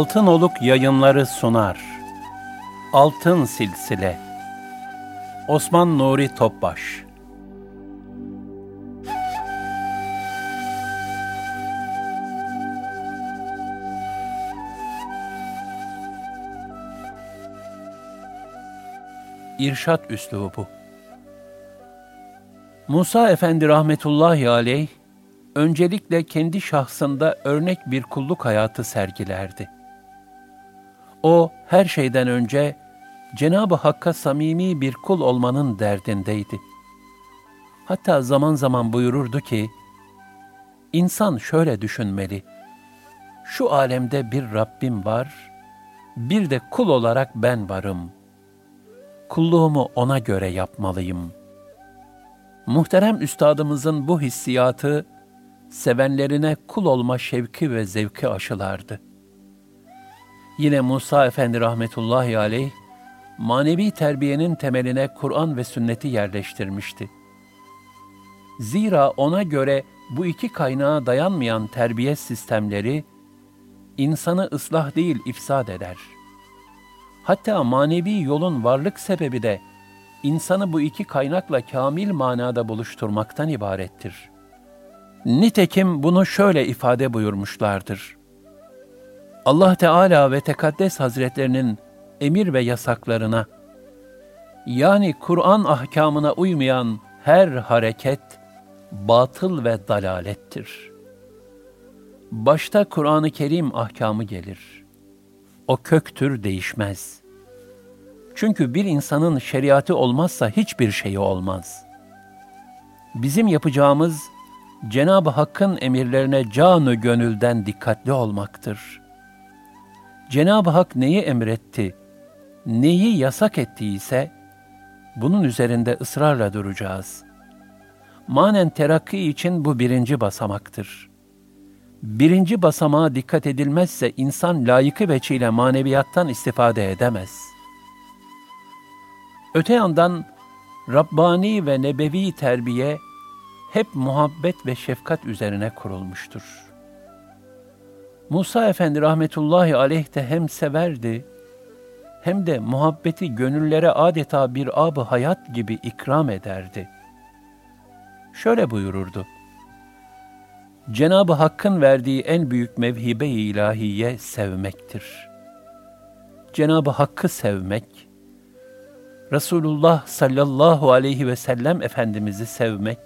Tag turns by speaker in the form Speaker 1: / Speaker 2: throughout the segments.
Speaker 1: Altın Oluk yayınları sunar. Altın Silsile Osman Nuri Topbaş İrşat Üslubu Musa Efendi rahmetullahi aleyh, öncelikle kendi şahsında örnek bir kulluk hayatı sergilerdi. O her şeyden önce Cenab-ı Hakk'a samimi bir kul olmanın derdindeydi. Hatta zaman zaman buyururdu ki, İnsan şöyle düşünmeli, şu alemde bir Rabbim var, bir de kul olarak ben varım. Kulluğumu ona göre yapmalıyım. Muhterem üstadımızın bu hissiyatı, sevenlerine kul olma şevki ve zevki aşılardı. Yine Musa Efendi rahmetullahi aleyh, manevi terbiyenin temeline Kur'an ve sünneti yerleştirmişti. Zira ona göre bu iki kaynağa dayanmayan terbiye sistemleri, insanı ıslah değil ifsad eder. Hatta manevi yolun varlık sebebi de, insanı bu iki kaynakla kamil manada buluşturmaktan ibarettir. Nitekim bunu şöyle ifade buyurmuşlardır. Allah Teala ve Tekaddes Hazretlerinin emir ve yasaklarına, yani Kur'an ahkamına uymayan her hareket, batıl ve dalalettir. Başta Kur'an-ı Kerim ahkamı gelir. O köktür değişmez. Çünkü bir insanın şeriatı olmazsa hiçbir şeyi olmaz. Bizim yapacağımız, Cenab-ı Hakk'ın emirlerine canı gönülden dikkatli olmaktır. Cenab-ı Hak neyi emretti, neyi yasak ettiyse, bunun üzerinde ısrarla duracağız. Manen terakki için bu birinci basamaktır. Birinci basamağa dikkat edilmezse insan layıkı veçiyle maneviyattan istifade edemez. Öte yandan Rabbani ve nebevi terbiye hep muhabbet ve şefkat üzerine kurulmuştur. Musa Efendi rahmetullahi aleyh de hem severdi, hem de muhabbeti gönüllere adeta bir ab hayat gibi ikram ederdi. Şöyle buyururdu. Cenab-ı Hakk'ın verdiği en büyük mevhibe-i ilahiye sevmektir. Cenab-ı Hakk'ı sevmek, Resulullah sallallahu aleyhi ve sellem Efendimiz'i sevmek,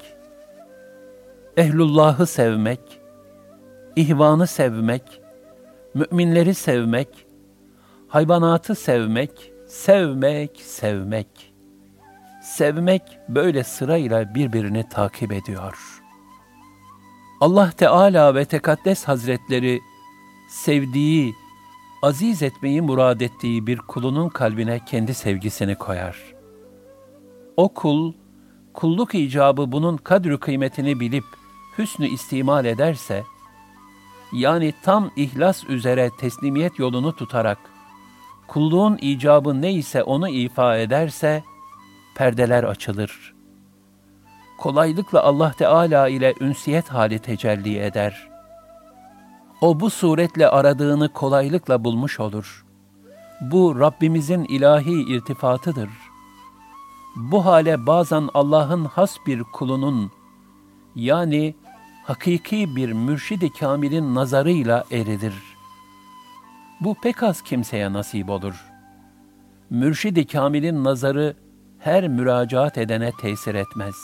Speaker 1: ehlullahı sevmek, ihvanı sevmek, müminleri sevmek, hayvanatı sevmek, sevmek, sevmek. Sevmek böyle sırayla birbirini takip ediyor. Allah Teala ve Tekaddes Hazretleri sevdiği, aziz etmeyi murad ettiği bir kulunun kalbine kendi sevgisini koyar. O kul, kulluk icabı bunun kadri kıymetini bilip hüsnü istimal ederse, yani tam ihlas üzere teslimiyet yolunu tutarak, kulluğun icabı neyse onu ifa ederse, perdeler açılır. Kolaylıkla Allah Teala ile ünsiyet hali tecelli eder. O bu suretle aradığını kolaylıkla bulmuş olur. Bu Rabbimizin ilahi irtifatıdır. Bu hale bazen Allah'ın has bir kulunun, yani hakiki bir mürşidi kamilin nazarıyla eridir. Bu pek az kimseye nasip olur. Mürşidi kamilin nazarı her müracaat edene tesir etmez.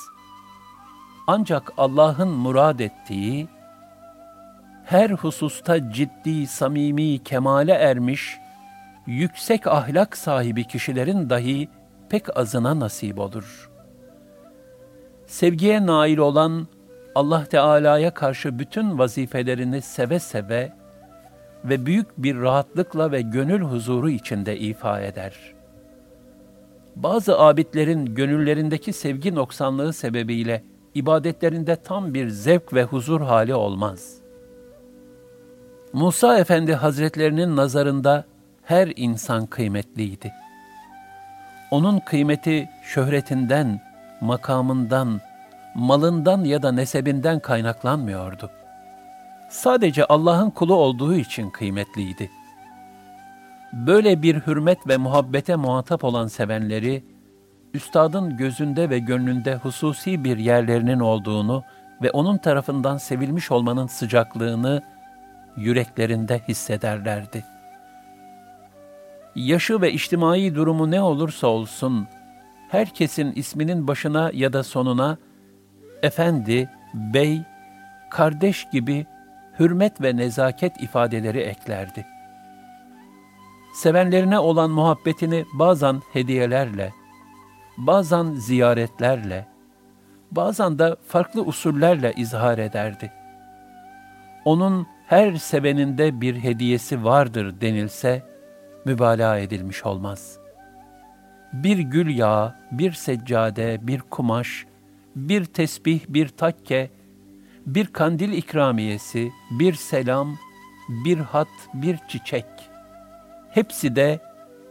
Speaker 1: Ancak Allah'ın murad ettiği, her hususta ciddi, samimi, kemale ermiş, yüksek ahlak sahibi kişilerin dahi pek azına nasip olur. Sevgiye nail olan Allah Teala'ya karşı bütün vazifelerini seve seve ve büyük bir rahatlıkla ve gönül huzuru içinde ifa eder. Bazı abidlerin gönüllerindeki sevgi noksanlığı sebebiyle ibadetlerinde tam bir zevk ve huzur hali olmaz. Musa Efendi Hazretlerinin nazarında her insan kıymetliydi. Onun kıymeti şöhretinden, makamından, malından ya da nesebinden kaynaklanmıyordu. Sadece Allah'ın kulu olduğu için kıymetliydi. Böyle bir hürmet ve muhabbete muhatap olan sevenleri, üstadın gözünde ve gönlünde hususi bir yerlerinin olduğunu ve onun tarafından sevilmiş olmanın sıcaklığını yüreklerinde hissederlerdi. Yaşı ve içtimai durumu ne olursa olsun, herkesin isminin başına ya da sonuna efendi, bey, kardeş gibi hürmet ve nezaket ifadeleri eklerdi. Sevenlerine olan muhabbetini bazen hediyelerle, bazen ziyaretlerle, bazen de farklı usullerle izhar ederdi. Onun her seveninde bir hediyesi vardır denilse, mübalağa edilmiş olmaz. Bir gül yağı, bir seccade, bir kumaş, bir tesbih, bir takke, bir kandil ikramiyesi, bir selam, bir hat, bir çiçek. Hepsi de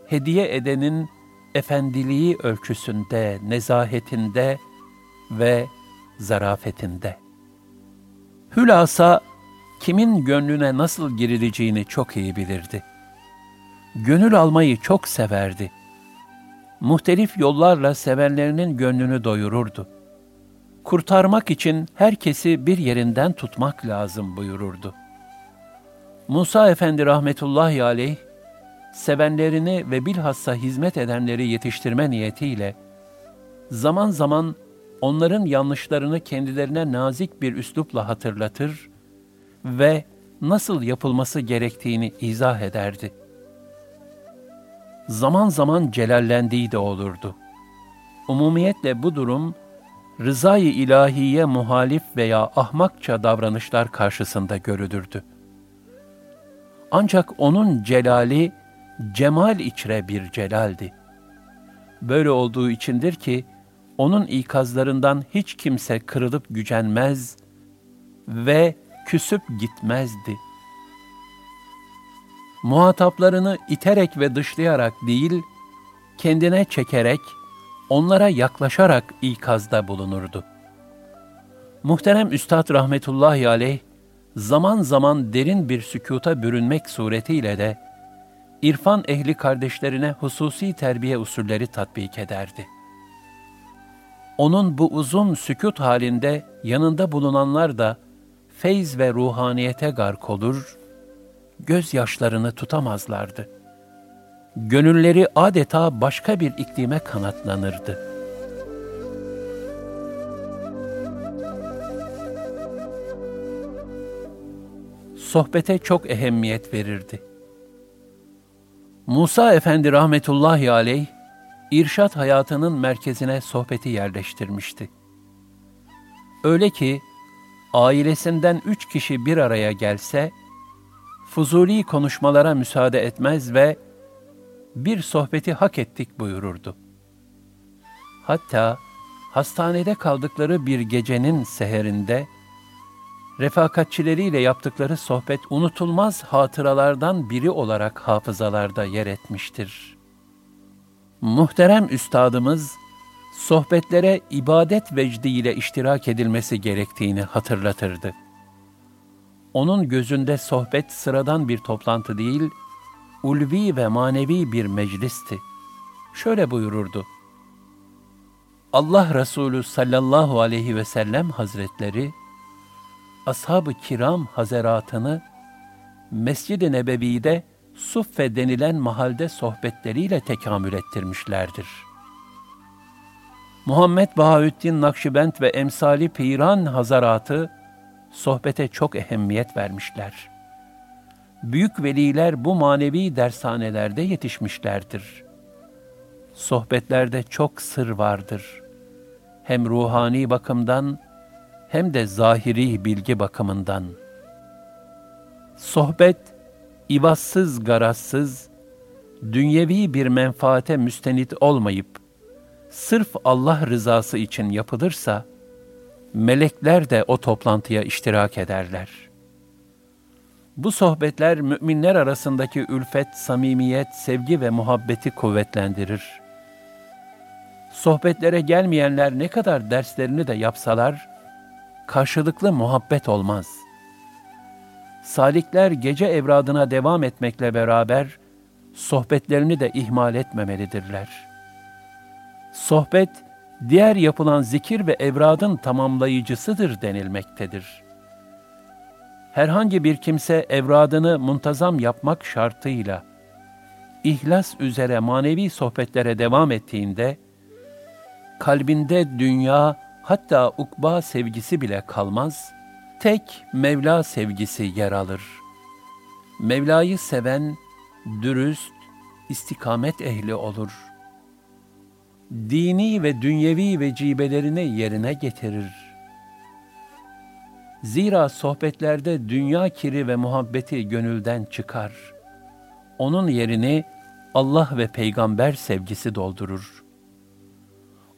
Speaker 1: hediye edenin efendiliği ölçüsünde, nezahetinde ve zarafetinde. Hülasa kimin gönlüne nasıl girileceğini çok iyi bilirdi. Gönül almayı çok severdi. Muhtelif yollarla sevenlerinin gönlünü doyururdu. Kurtarmak için herkesi bir yerinden tutmak lazım buyururdu. Musa Efendi rahmetullahi aleyh, sevenlerini ve bilhassa hizmet edenleri yetiştirme niyetiyle, zaman zaman onların yanlışlarını kendilerine nazik bir üslupla hatırlatır ve nasıl yapılması gerektiğini izah ederdi. Zaman zaman celallendiği de olurdu. Umumiyetle bu durum, rızayı ilahiye muhalif veya ahmakça davranışlar karşısında görülürdü. Ancak onun celali, cemal içre bir celaldi. Böyle olduğu içindir ki, onun ikazlarından hiç kimse kırılıp gücenmez ve küsüp gitmezdi. Muhataplarını iterek ve dışlayarak değil, kendine çekerek, onlara yaklaşarak ikazda bulunurdu. Muhterem Üstad rahmetullahi aleyh, zaman zaman derin bir sükuta bürünmek suretiyle de, irfan ehli kardeşlerine hususi terbiye usulleri tatbik ederdi. Onun bu uzun sükut halinde yanında bulunanlar da feyz ve ruhaniyete gark olur, gözyaşlarını tutamazlardı. Gönülleri adeta başka bir iklime kanatlanırdı. Sohbete çok ehemmiyet verirdi. Musa Efendi rahmetullahi aleyh, irşat hayatının merkezine sohbeti yerleştirmişti. Öyle ki, ailesinden üç kişi bir araya gelse, fuzuli konuşmalara müsaade etmez ve bir sohbeti hak ettik buyururdu. Hatta hastanede kaldıkları bir gecenin seherinde, refakatçileriyle yaptıkları sohbet unutulmaz hatıralardan biri olarak hafızalarda yer etmiştir. Muhterem üstadımız, sohbetlere ibadet vecdiyle iştirak edilmesi gerektiğini hatırlatırdı. Onun gözünde sohbet sıradan bir toplantı değil, ulvi ve manevi bir meclisti. Şöyle buyururdu. Allah Resulü sallallahu aleyhi ve sellem hazretleri, ashab-ı kiram hazeratını Mescid-i Nebevi'de Suffe denilen mahalde sohbetleriyle tekamül ettirmişlerdir.'' Muhammed Bahaüddin Nakşibend ve emsali Piran Hazaratı, sohbete çok ehemmiyet vermişler. Büyük veliler bu manevi dershanelerde yetişmişlerdir. Sohbetlerde çok sır vardır. Hem ruhani bakımdan hem de zahiri bilgi bakımından. Sohbet, ivazsız garazsız, dünyevi bir menfaate müstenit olmayıp, sırf Allah rızası için yapılırsa, melekler de o toplantıya iştirak ederler. Bu sohbetler müminler arasındaki ülfet, samimiyet, sevgi ve muhabbeti kuvvetlendirir. Sohbetlere gelmeyenler ne kadar derslerini de yapsalar, karşılıklı muhabbet olmaz. Salikler gece evradına devam etmekle beraber, sohbetlerini de ihmal etmemelidirler. Sohbet, diğer yapılan zikir ve evradın tamamlayıcısıdır denilmektedir. Herhangi bir kimse evradını muntazam yapmak şartıyla, ihlas üzere manevi sohbetlere devam ettiğinde, kalbinde dünya, hatta ukba sevgisi bile kalmaz, tek Mevla sevgisi yer alır. Mevla'yı seven, dürüst, istikamet ehli olur. Dini ve dünyevi vecibelerini yerine getirir. Zira sohbetlerde dünya kiri ve muhabbeti gönülden çıkar. Onun yerini Allah ve peygamber sevgisi doldurur.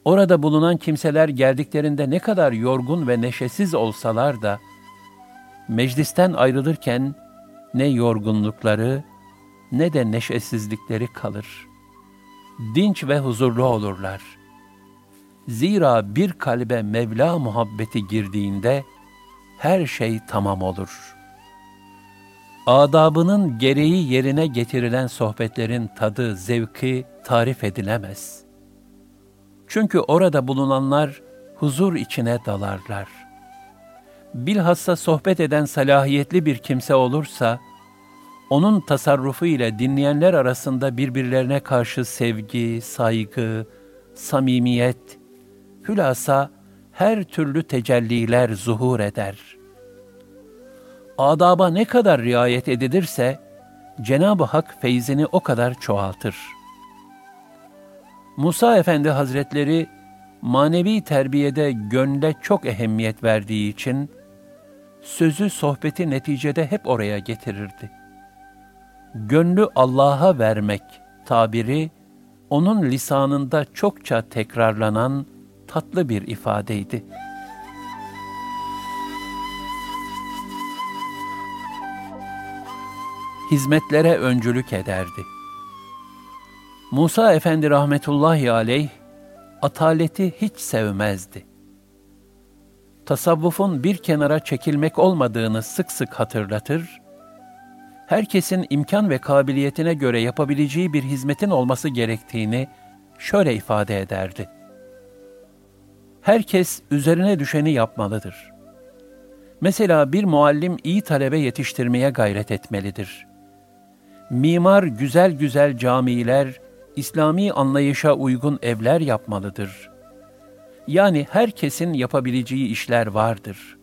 Speaker 1: Orada bulunan kimseler geldiklerinde ne kadar yorgun ve neşesiz olsalar da, meclisten ayrılırken ne yorgunlukları ne de neşesizlikleri kalır. Dinç ve huzurlu olurlar. Zira bir kalbe Mevla muhabbeti girdiğinde her şey tamam olur. Adabının gereği yerine getirilen sohbetlerin tadı, zevki tarif edilemez. Çünkü orada bulunanlar huzur içine dalarlar. Bilhassa sohbet eden salahiyetli bir kimse olursa, onun tasarrufu ile dinleyenler arasında birbirlerine karşı sevgi, saygı, samimiyet, hülasa her türlü tecelliler zuhur eder. Adaba ne kadar riayet edilirse, Cenab-ı Hak feyzini o kadar çoğaltır. Musa Efendi Hazretleri, manevi terbiyede gönle çok ehemmiyet verdiği için, sözü sohbeti neticede hep oraya getirirdi.'' gönlü Allah'a vermek tabiri onun lisanında çokça tekrarlanan tatlı bir ifadeydi. Hizmetlere öncülük ederdi. Musa Efendi rahmetullahi aleyh ataleti hiç sevmezdi. Tasavvufun bir kenara çekilmek olmadığını sık sık hatırlatır herkesin imkan ve kabiliyetine göre yapabileceği bir hizmetin olması gerektiğini şöyle ifade ederdi. Herkes üzerine düşeni yapmalıdır. Mesela bir muallim iyi talebe yetiştirmeye gayret etmelidir. Mimar güzel güzel camiler, İslami anlayışa uygun evler yapmalıdır. Yani herkesin yapabileceği işler vardır.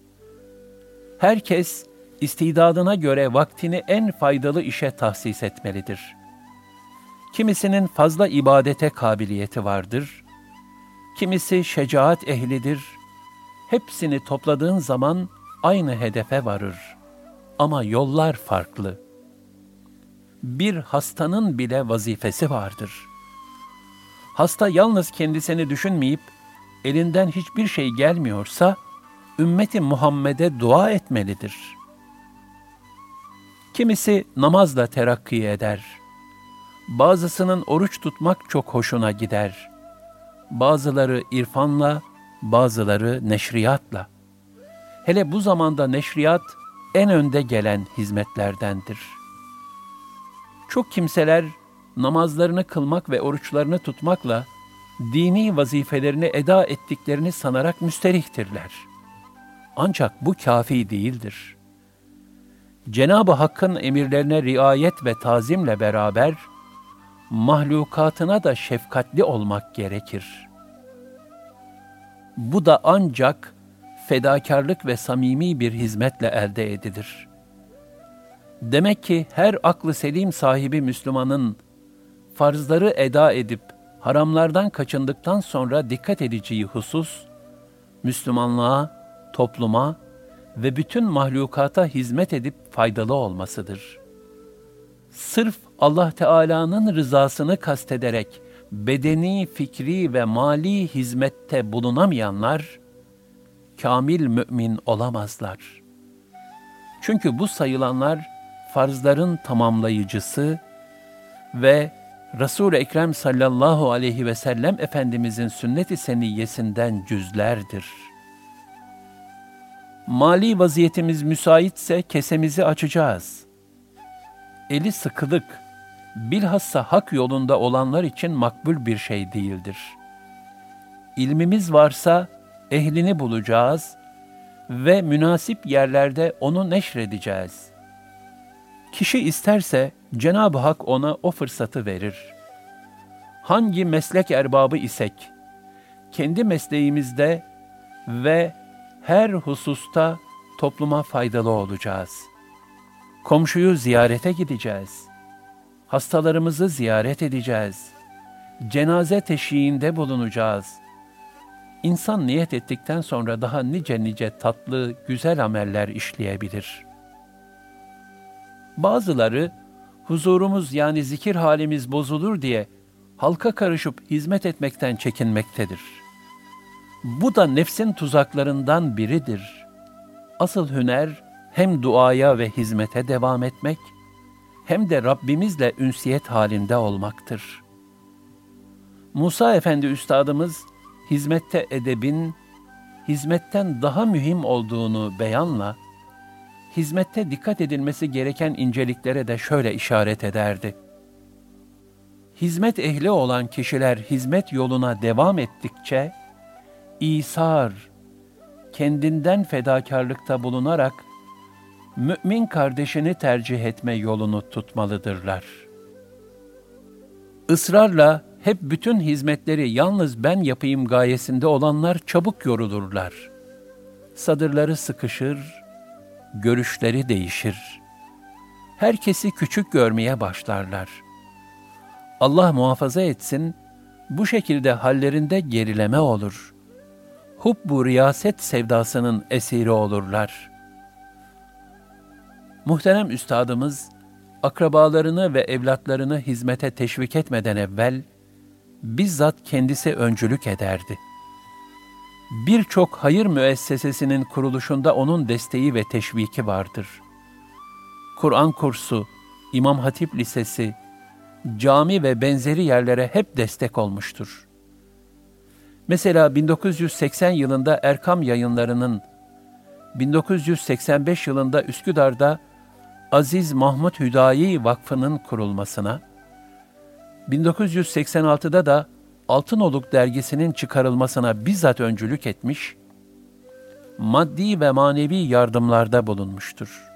Speaker 1: Herkes istidadına göre vaktini en faydalı işe tahsis etmelidir. Kimisinin fazla ibadete kabiliyeti vardır, kimisi şecaat ehlidir, hepsini topladığın zaman aynı hedefe varır. Ama yollar farklı. Bir hastanın bile vazifesi vardır. Hasta yalnız kendisini düşünmeyip, elinden hiçbir şey gelmiyorsa, ümmeti Muhammed'e dua etmelidir.'' Kimisi namazla terakki eder. Bazısının oruç tutmak çok hoşuna gider. Bazıları irfanla, bazıları neşriyatla. Hele bu zamanda neşriyat en önde gelen hizmetlerdendir. Çok kimseler namazlarını kılmak ve oruçlarını tutmakla dini vazifelerini eda ettiklerini sanarak müsterihtirler. Ancak bu kafi değildir.'' Cenab-ı Hakk'ın emirlerine riayet ve tazimle beraber mahlukatına da şefkatli olmak gerekir. Bu da ancak fedakarlık ve samimi bir hizmetle elde edilir. Demek ki her aklı selim sahibi Müslümanın farzları eda edip haramlardan kaçındıktan sonra dikkat edeceği husus, Müslümanlığa, topluma ve bütün mahlukata hizmet edip faydalı olmasıdır. Sırf Allah Teala'nın rızasını kastederek bedeni, fikri ve mali hizmette bulunamayanlar, kamil mümin olamazlar. Çünkü bu sayılanlar farzların tamamlayıcısı ve Resul-i Ekrem sallallahu aleyhi ve sellem Efendimizin sünnet-i seniyyesinden cüzlerdir. Mali vaziyetimiz müsaitse kesemizi açacağız. Eli sıkılık, bilhassa hak yolunda olanlar için makbul bir şey değildir. İlmimiz varsa ehlini bulacağız ve münasip yerlerde onu neşredeceğiz. Kişi isterse Cenab-ı Hak ona o fırsatı verir. Hangi meslek erbabı isek, kendi mesleğimizde ve her hususta topluma faydalı olacağız. Komşuyu ziyarete gideceğiz. Hastalarımızı ziyaret edeceğiz. Cenaze teşhiğinde bulunacağız. İnsan niyet ettikten sonra daha nice nice tatlı, güzel ameller işleyebilir. Bazıları huzurumuz yani zikir halimiz bozulur diye halka karışıp hizmet etmekten çekinmektedir. Bu da nefsin tuzaklarından biridir. Asıl hüner hem duaya ve hizmete devam etmek, hem de Rabbimizle ünsiyet halinde olmaktır. Musa Efendi Üstadımız, hizmette edebin, hizmetten daha mühim olduğunu beyanla, hizmette dikkat edilmesi gereken inceliklere de şöyle işaret ederdi. Hizmet ehli olan kişiler hizmet yoluna devam ettikçe, İsar, kendinden fedakarlıkta bulunarak, mümin kardeşini tercih etme yolunu tutmalıdırlar. Israrla hep bütün hizmetleri yalnız ben yapayım gayesinde olanlar çabuk yorulurlar. Sadırları sıkışır, görüşleri değişir. Herkesi küçük görmeye başlarlar. Allah muhafaza etsin, bu şekilde hallerinde gerileme olur. Hubbu riyaset sevdasının esiri olurlar. Muhterem üstadımız, akrabalarını ve evlatlarını hizmete teşvik etmeden evvel, bizzat kendisi öncülük ederdi.'' birçok hayır müessesesinin kuruluşunda onun desteği ve teşviki vardır. Kur'an kursu, İmam Hatip Lisesi, cami ve benzeri yerlere hep destek olmuştur. Mesela 1980 yılında Erkam yayınlarının, 1985 yılında Üsküdar'da Aziz Mahmut Hüdayi Vakfı'nın kurulmasına, 1986'da da Altınoluk dergisinin çıkarılmasına bizzat öncülük etmiş, maddi ve manevi yardımlarda bulunmuştur.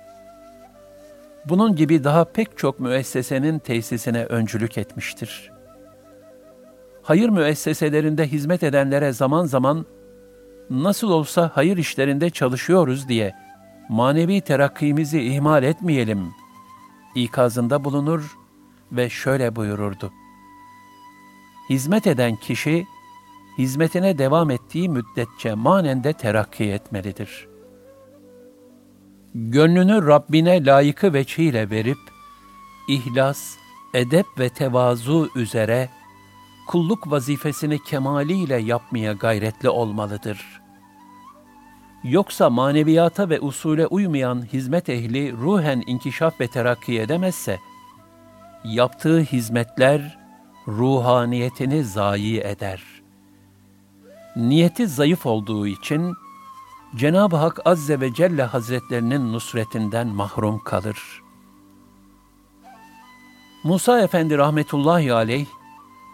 Speaker 1: Bunun gibi daha pek çok müessesenin tesisine öncülük etmiştir. Hayır müesseselerinde hizmet edenlere zaman zaman nasıl olsa hayır işlerinde çalışıyoruz diye manevi terakkimizi ihmal etmeyelim ikazında bulunur ve şöyle buyururdu hizmet eden kişi, hizmetine devam ettiği müddetçe manen de terakki etmelidir. Gönlünü Rabbine layıkı veçhiyle verip, ihlas, edep ve tevazu üzere kulluk vazifesini kemaliyle yapmaya gayretli olmalıdır. Yoksa maneviyata ve usule uymayan hizmet ehli ruhen inkişaf ve terakki edemezse, yaptığı hizmetler ruhaniyetini zayi eder. Niyeti zayıf olduğu için Cenab-ı Hak Azze ve Celle Hazretlerinin nusretinden mahrum kalır. Musa Efendi rahmetullahi aleyh,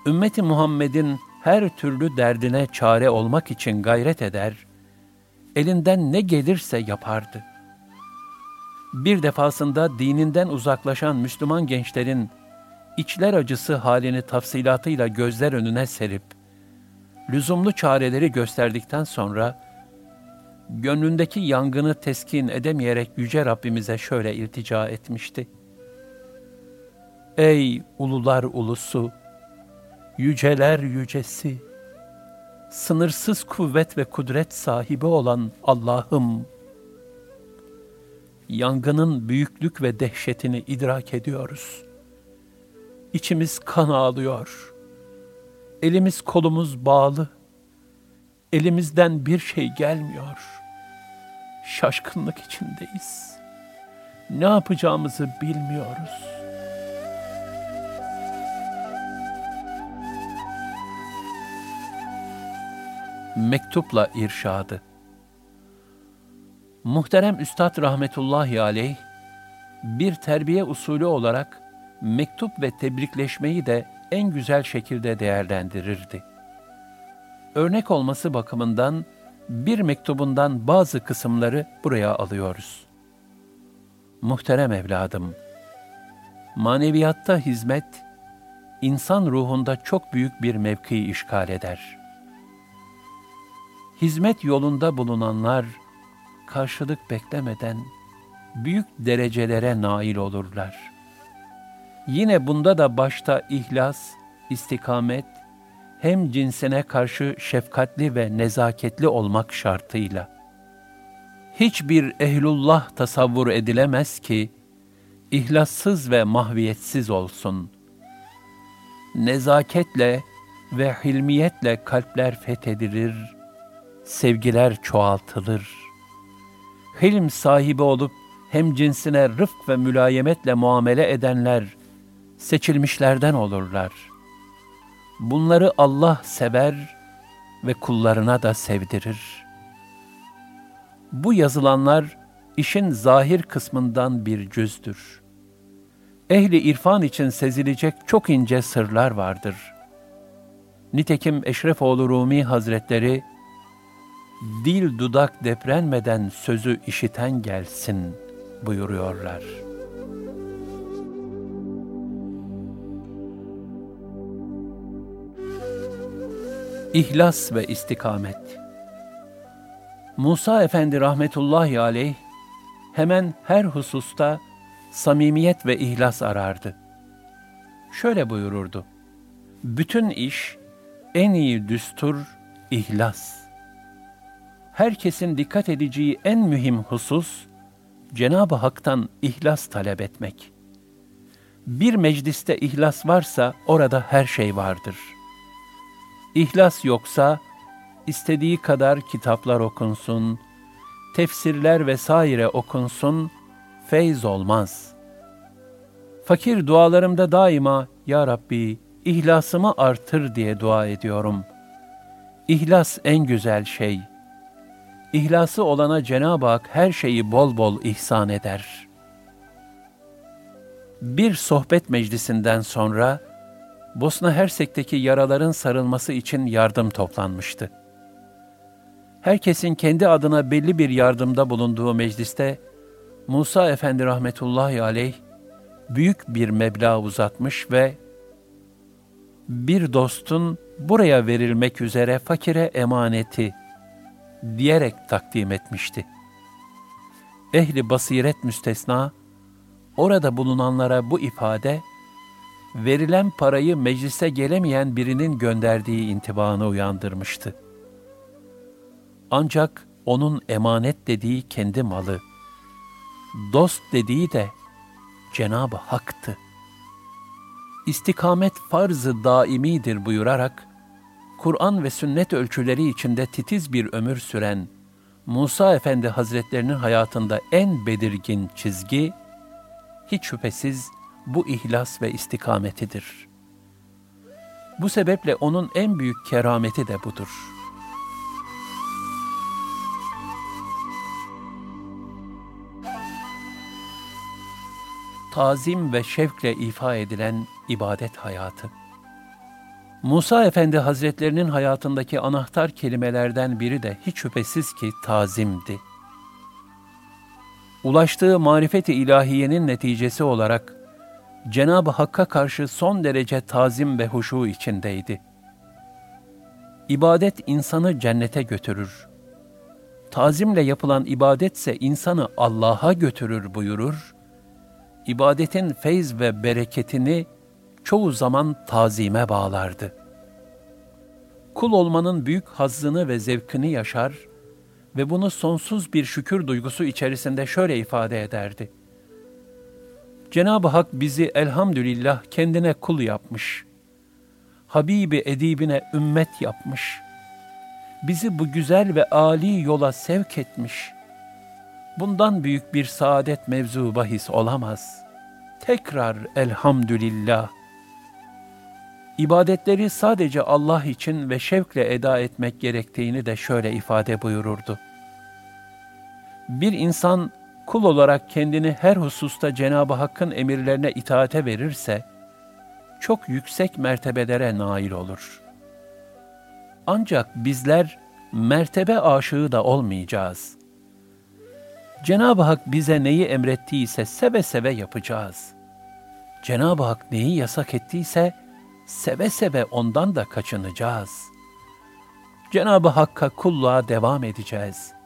Speaker 1: ümmeti Muhammed'in her türlü derdine çare olmak için gayret eder, elinden ne gelirse yapardı. Bir defasında dininden uzaklaşan Müslüman gençlerin içler acısı halini tafsilatıyla gözler önüne serip, lüzumlu çareleri gösterdikten sonra, gönlündeki yangını teskin edemeyerek Yüce Rabbimize şöyle iltica etmişti. Ey ulular ulusu, yüceler yücesi, sınırsız kuvvet ve kudret sahibi olan Allah'ım, yangının büyüklük ve dehşetini idrak ediyoruz. İçimiz kan ağlıyor. Elimiz kolumuz bağlı. Elimizden bir şey gelmiyor. Şaşkınlık içindeyiz. Ne yapacağımızı bilmiyoruz.'' Mektupla irşadı. Muhterem Üstad rahmetullahi aleyh, bir terbiye usulü olarak mektup ve tebrikleşmeyi de en güzel şekilde değerlendirirdi. Örnek olması bakımından bir mektubundan bazı kısımları buraya alıyoruz. Muhterem evladım, maneviyatta hizmet, insan ruhunda çok büyük bir mevki işgal eder.'' Hizmet yolunda bulunanlar karşılık beklemeden büyük derecelere nail olurlar. Yine bunda da başta ihlas, istikamet, hem cinsine karşı şefkatli ve nezaketli olmak şartıyla. Hiçbir ehlullah tasavvur edilemez ki, ihlassız ve mahviyetsiz olsun. Nezaketle ve hilmiyetle kalpler fethedilir, sevgiler çoğaltılır. Hilm sahibi olup hem cinsine rıfk ve mülayemetle muamele edenler seçilmişlerden olurlar. Bunları Allah sever ve kullarına da sevdirir. Bu yazılanlar işin zahir kısmından bir cüzdür. Ehli irfan için sezilecek çok ince sırlar vardır. Nitekim Eşrefoğlu Rumi Hazretleri dil dudak deprenmeden sözü işiten gelsin buyuruyorlar. İhlas ve istikamet Musa Efendi rahmetullahi aleyh hemen her hususta samimiyet ve ihlas arardı. Şöyle buyururdu. Bütün iş, en iyi düstur, ihlas herkesin dikkat edeceği en mühim husus, Cenab-ı Hak'tan ihlas talep etmek. Bir mecliste ihlas varsa orada her şey vardır. İhlas yoksa istediği kadar kitaplar okunsun, tefsirler vesaire okunsun, feyz olmaz. Fakir dualarımda daima Ya Rabbi ihlasımı artır diye dua ediyorum. İhlas en güzel şey.'' İhlası olana Cenab-ı Hak her şeyi bol bol ihsan eder. Bir sohbet meclisinden sonra Bosna Hersek'teki yaraların sarılması için yardım toplanmıştı. Herkesin kendi adına belli bir yardımda bulunduğu mecliste Musa Efendi rahmetullahi aleyh büyük bir meblağ uzatmış ve bir dostun buraya verilmek üzere fakire emaneti diyerek takdim etmişti. Ehli basiret müstesna, orada bulunanlara bu ifade, verilen parayı meclise gelemeyen birinin gönderdiği intibanı uyandırmıştı. Ancak onun emanet dediği kendi malı, dost dediği de Cenab-ı Hak'tı. İstikamet farz-ı daimidir buyurarak, Kur'an ve sünnet ölçüleri içinde titiz bir ömür süren Musa Efendi Hazretlerinin hayatında en belirgin çizgi, hiç şüphesiz bu ihlas ve istikametidir. Bu sebeple onun en büyük kerameti de budur. Tazim ve şevkle ifa edilen ibadet hayatı. Musa Efendi Hazretlerinin hayatındaki anahtar kelimelerden biri de hiç şüphesiz ki tazimdi. Ulaştığı marifet-i ilahiyenin neticesi olarak Cenab-ı Hakk'a karşı son derece tazim ve huşu içindeydi. İbadet insanı cennete götürür. tazimle yapılan ibadetse insanı Allah'a götürür buyurur, ibadetin feyz ve bereketini çoğu zaman tazime bağlardı. Kul olmanın büyük hazzını ve zevkini yaşar ve bunu sonsuz bir şükür duygusu içerisinde şöyle ifade ederdi. Cenab-ı Hak bizi elhamdülillah kendine kul yapmış. Habibi edibine ümmet yapmış. Bizi bu güzel ve âli yola sevk etmiş. Bundan büyük bir saadet mevzu bahis olamaz. Tekrar elhamdülillah. İbadetleri sadece Allah için ve şevkle eda etmek gerektiğini de şöyle ifade buyururdu. Bir insan kul olarak kendini her hususta Cenab-ı Hakk'ın emirlerine itaate verirse, çok yüksek mertebelere nail olur. Ancak bizler mertebe aşığı da olmayacağız. Cenab-ı Hak bize neyi emrettiyse seve seve yapacağız. Cenab-ı Hak neyi yasak ettiyse seve seve ondan da kaçınacağız. Cenab-ı Hakk'a kulluğa devam edeceğiz.''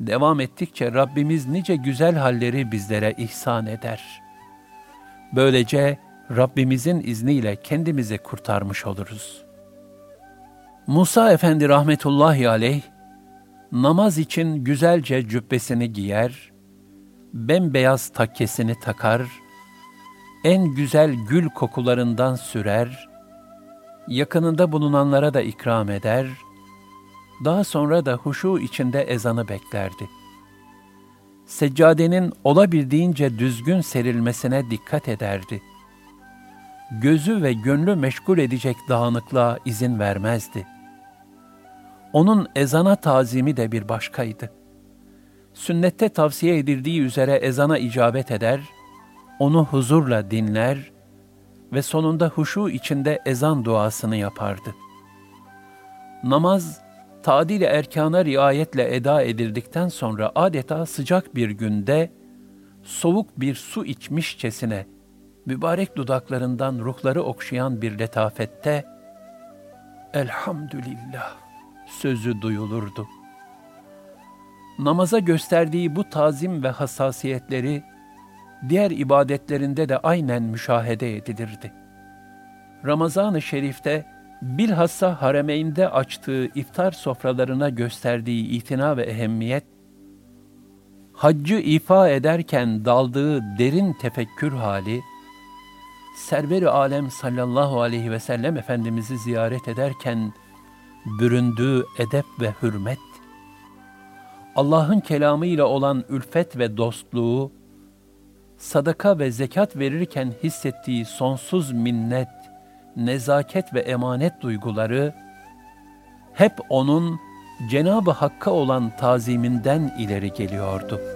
Speaker 1: devam ettikçe Rabbimiz nice güzel halleri bizlere ihsan eder. Böylece Rabbimizin izniyle kendimizi kurtarmış oluruz. Musa Efendi rahmetullahi aleyh, namaz için güzelce cübbesini giyer, bembeyaz takkesini takar, en güzel gül kokularından sürer, yakınında bulunanlara da ikram eder.'' Daha sonra da huşu içinde ezanı beklerdi. Seccadenin olabildiğince düzgün serilmesine dikkat ederdi. Gözü ve gönlü meşgul edecek dağınıklığa izin vermezdi. Onun ezana tazimi de bir başkaydı. Sünnette tavsiye edildiği üzere ezana icabet eder, onu huzurla dinler ve sonunda huşu içinde ezan duasını yapardı. Namaz, tadil erkana riayetle eda edildikten sonra adeta sıcak bir günde soğuk bir su içmişçesine mübarek dudaklarından ruhları okşayan bir letafette Elhamdülillah sözü duyulurdu. Namaza gösterdiği bu tazim ve hassasiyetleri diğer ibadetlerinde de aynen müşahede edilirdi. Ramazan-ı Şerif'te bilhassa haremeynde açtığı iftar sofralarına gösterdiği itina ve ehemmiyet, haccı ifa ederken daldığı derin tefekkür hali, Server-i Alem sallallahu aleyhi ve sellem Efendimiz'i ziyaret ederken büründüğü edep ve hürmet, Allah'ın kelamıyla olan ülfet ve dostluğu, sadaka ve zekat verirken hissettiği sonsuz minnet, nezaket ve emanet duyguları hep onun Cenab-ı Hakk'a olan taziminden ileri geliyordu.''